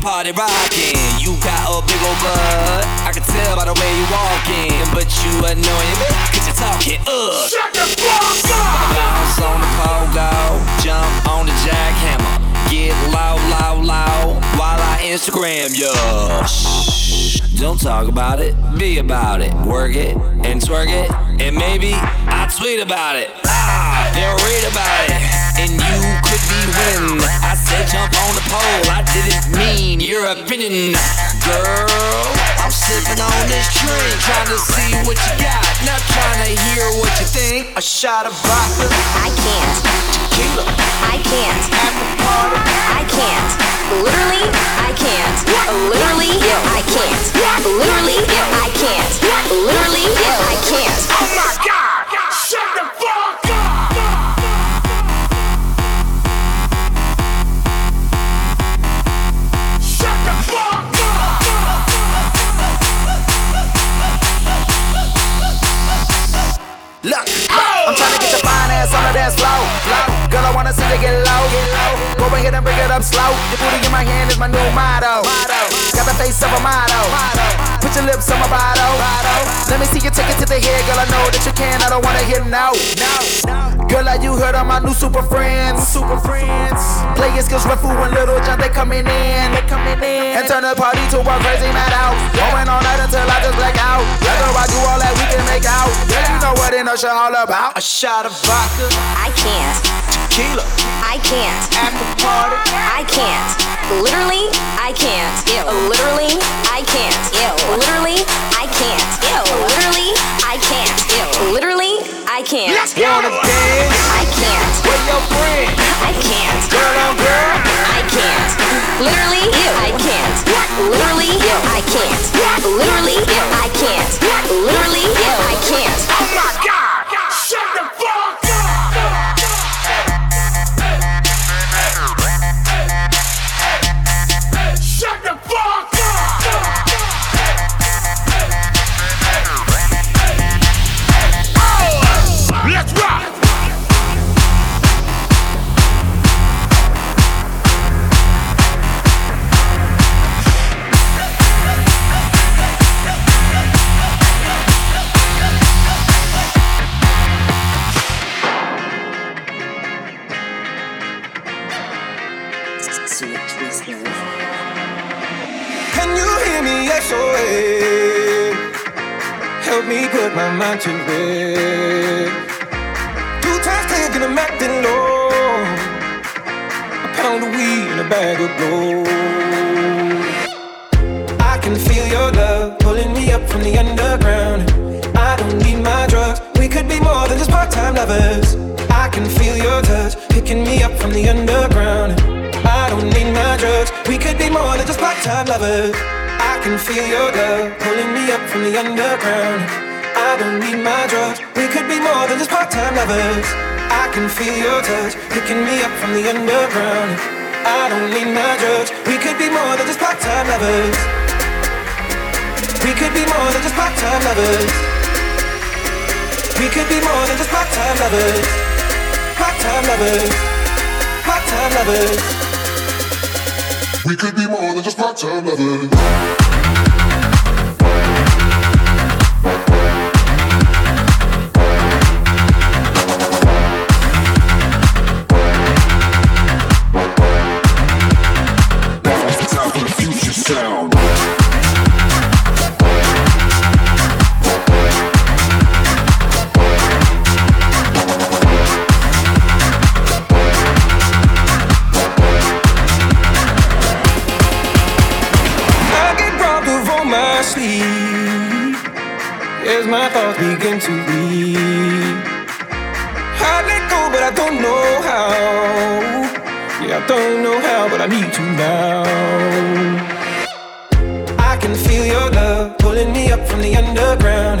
party rockin'. You got a big old butt. I can tell by the way you walkin'. But you annoying me. Cause you talking, ugh. Shut the fuck up. Bounce on the pogo. Jump on the jackhammer. Get loud, loud, loud. While I Instagram ya. Shh. Don't talk about it. Be about it. Work it and twerk it. And maybe I'll tweet about it. Ah, then read about it. And you could be winning. I said jump on the pole. I didn't mean your opinion. Girl, I'm sipping on this drink. Trying to see what you got. Not trying to hear what you think. A shot of vodka. I can't. Tequila. I can't. After party. I can't. Literally, I can't. Literally, I can't. Literally, I can't. Literally, I can't. Oh my God. Look, I'm trying to get fine ass on the dance floor. Girl, I wanna see you get low. Go ahead and bring it up slow. Your booty in my hand is my new motto. Got the face of a model. Put your lips on my bottle. Let me see you take it to the head, girl. I know that you can. I don't wanna hear no. Girl, like you heard of my new super friends. Super friends. Play-N-Skillz, Food and Lil Jon, they coming in. They coming in. And turn the party to a crazy madhouse. Going all night until I just black out. Girl, I do all that we can make out. Yeah, you know what in the show all about. A shot of vodka. I can't. Tequila. I can't. After party. I can't. Literally, I can't. Ew. Literally, I can't. Ew. Literally, I can't. Ew. Literally, I can't. Ew. Literally, I can't. Let's go. Wanna dance? I can't. Where your friends? I can't. Girl on girl. I can't. Literally, I can't. Literally, I can't. Literally, I can't. Literally, I can't. Oh my God. To rest. Two times taking I'm acting low. A pound of weed and a bag of gold. I can feel your love pulling me up from the underground. I don't need my drugs. We could be more than just part-time lovers. I can feel your touch picking me up from the underground. I don't need my drugs. We could be more than just part-time lovers. I can feel your love pulling me up from the underground. Need my drugs. We could be more than just part-time lovers. I can feel your touch picking me up from the underground. I don't need my drugs. We could be more than just part-time lovers. We could be more than just part-time lovers. We could be more than just part-time lovers. Part-time lovers. Part-time lovers. We could be more than just part-time lovers. what I need to now. I can feel your love pulling me up from the underground.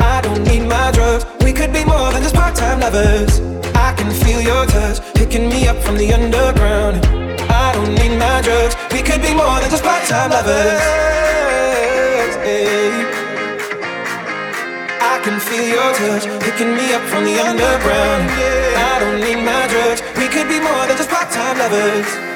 I don't need my drugs. We could be more than just part-time lovers. I can feel your touch picking me up from the underground. I don't need my drugs. We could be more than just part-time lovers. I can feel your touch picking me up from the underground. Yeah. I don't need my drugs. We could be more than just part-time lovers.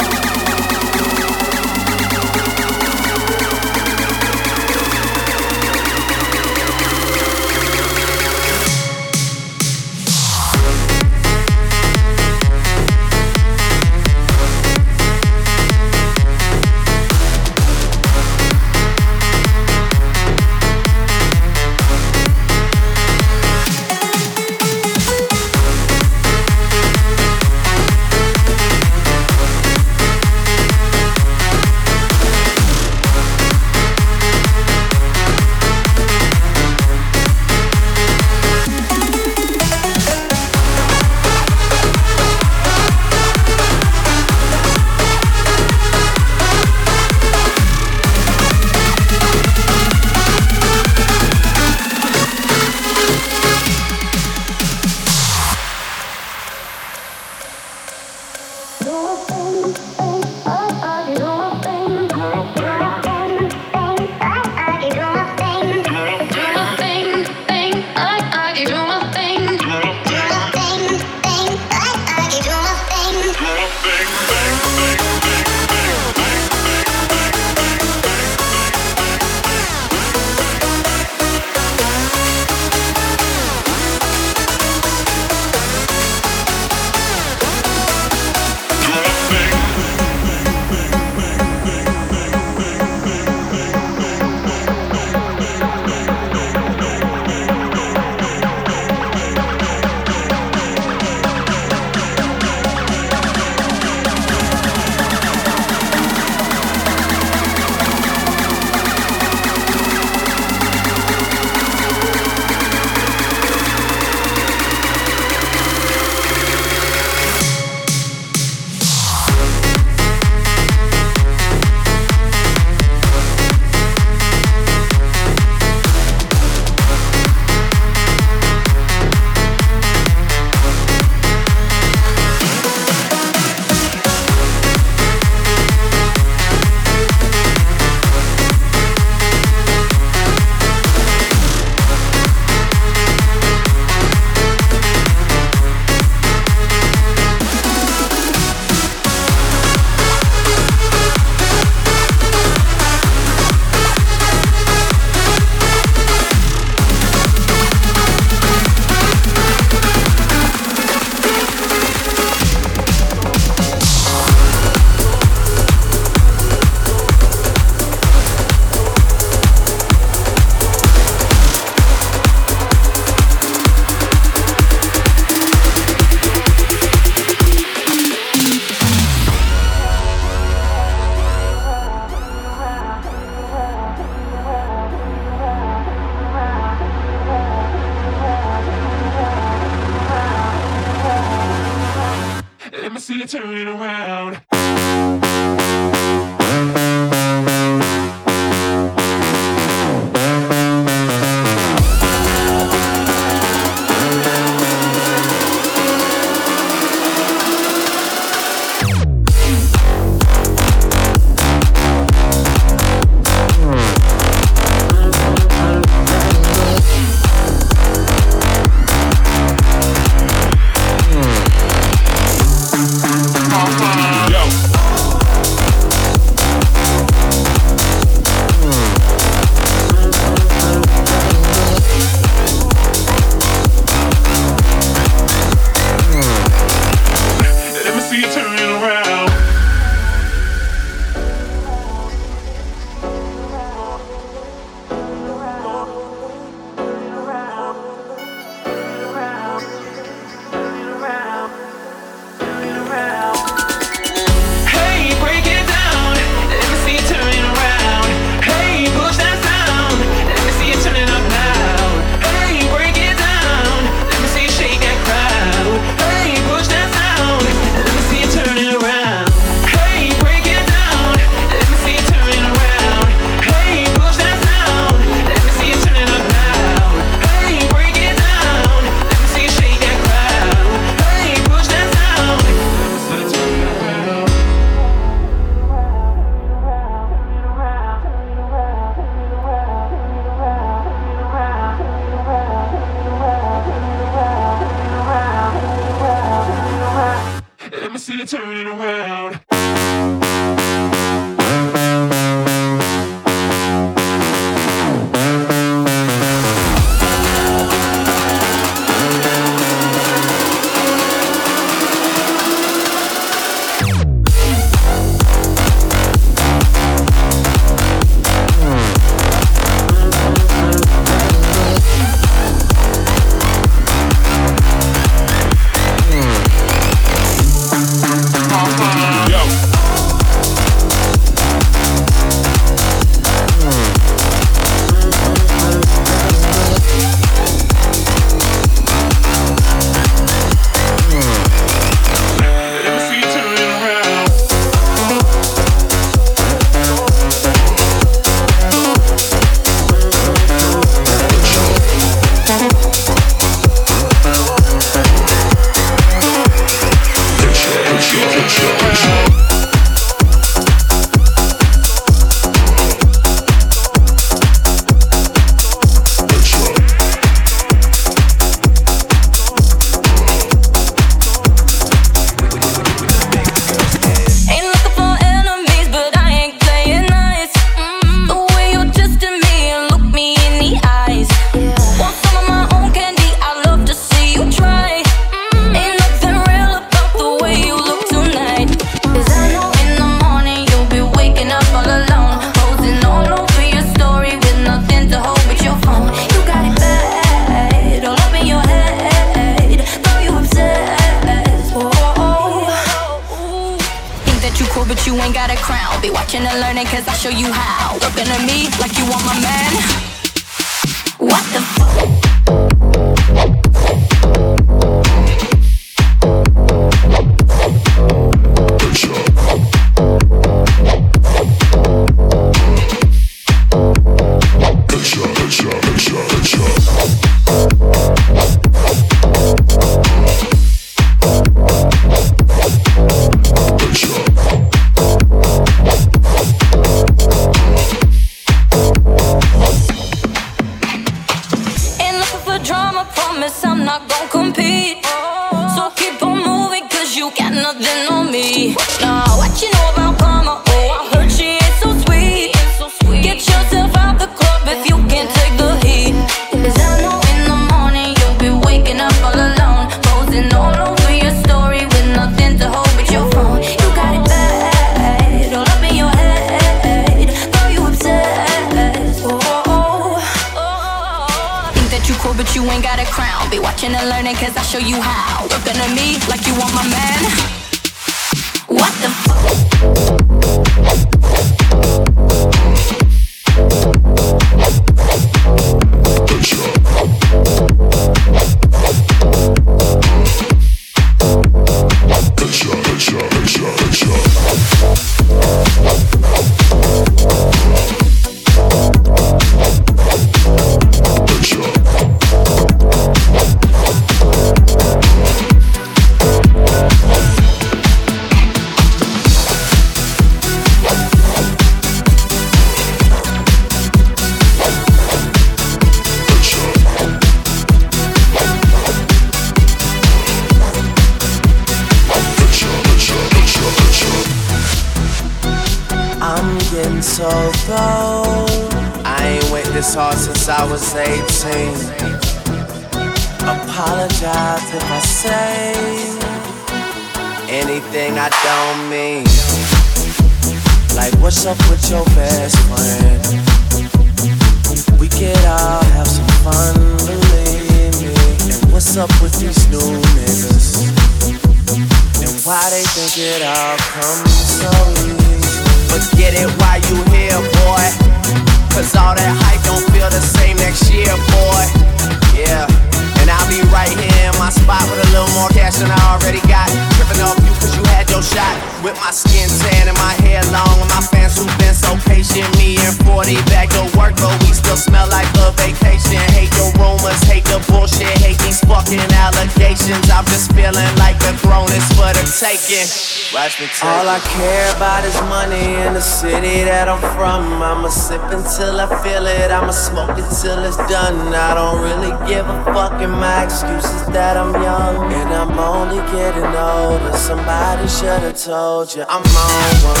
I'm just feeling like the throne is for the taking. Watch me take All I care about is money in the city that I'm from. I'ma sip until I feel it. I'ma smoke it till it's done. I don't really give a fuck. And my excuse is that I'm young and I'm only getting older. Somebody should've told you I'm on one.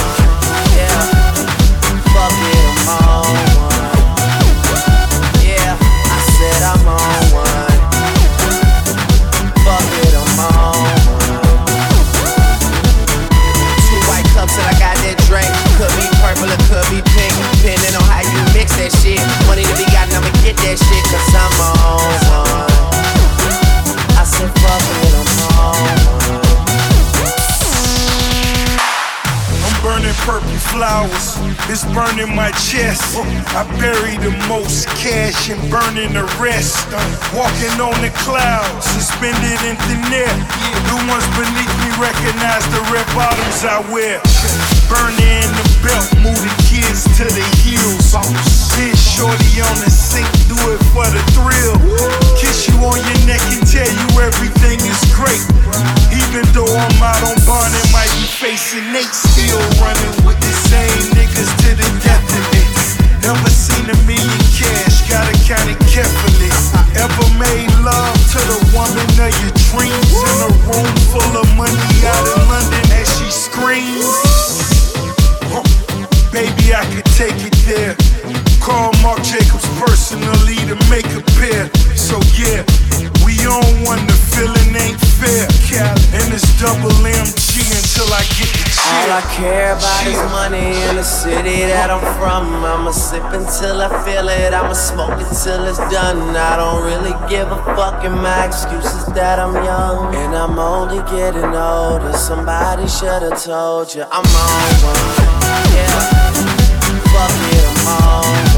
Yeah. Fuck it, I'm on one. Yeah, I said I'm on be depending on how you mix that shit. Money to be I'ma get that shit, cause I'm on one. I said, fuck it. I'm burning purple flowers, it's burning my chest. I bury the most cash and burning the rest. Walking on the clouds, suspended in thin air. The ones beneath me recognize the red bottoms I wear. Burning the belt, move the kids to the heels. Oh, then shorty on the sink, do it for the thrill. Kiss you on your neck and tell you everything is great. Even though I'm out on bond and might be facing Nate, still running until I feel it. I'ma smoke it till it's done. I don't really give a fuck, and my excuse is that I'm young. And I'm only getting older. Somebody should've told you I'm on one. Yeah. Fuck it, I'm on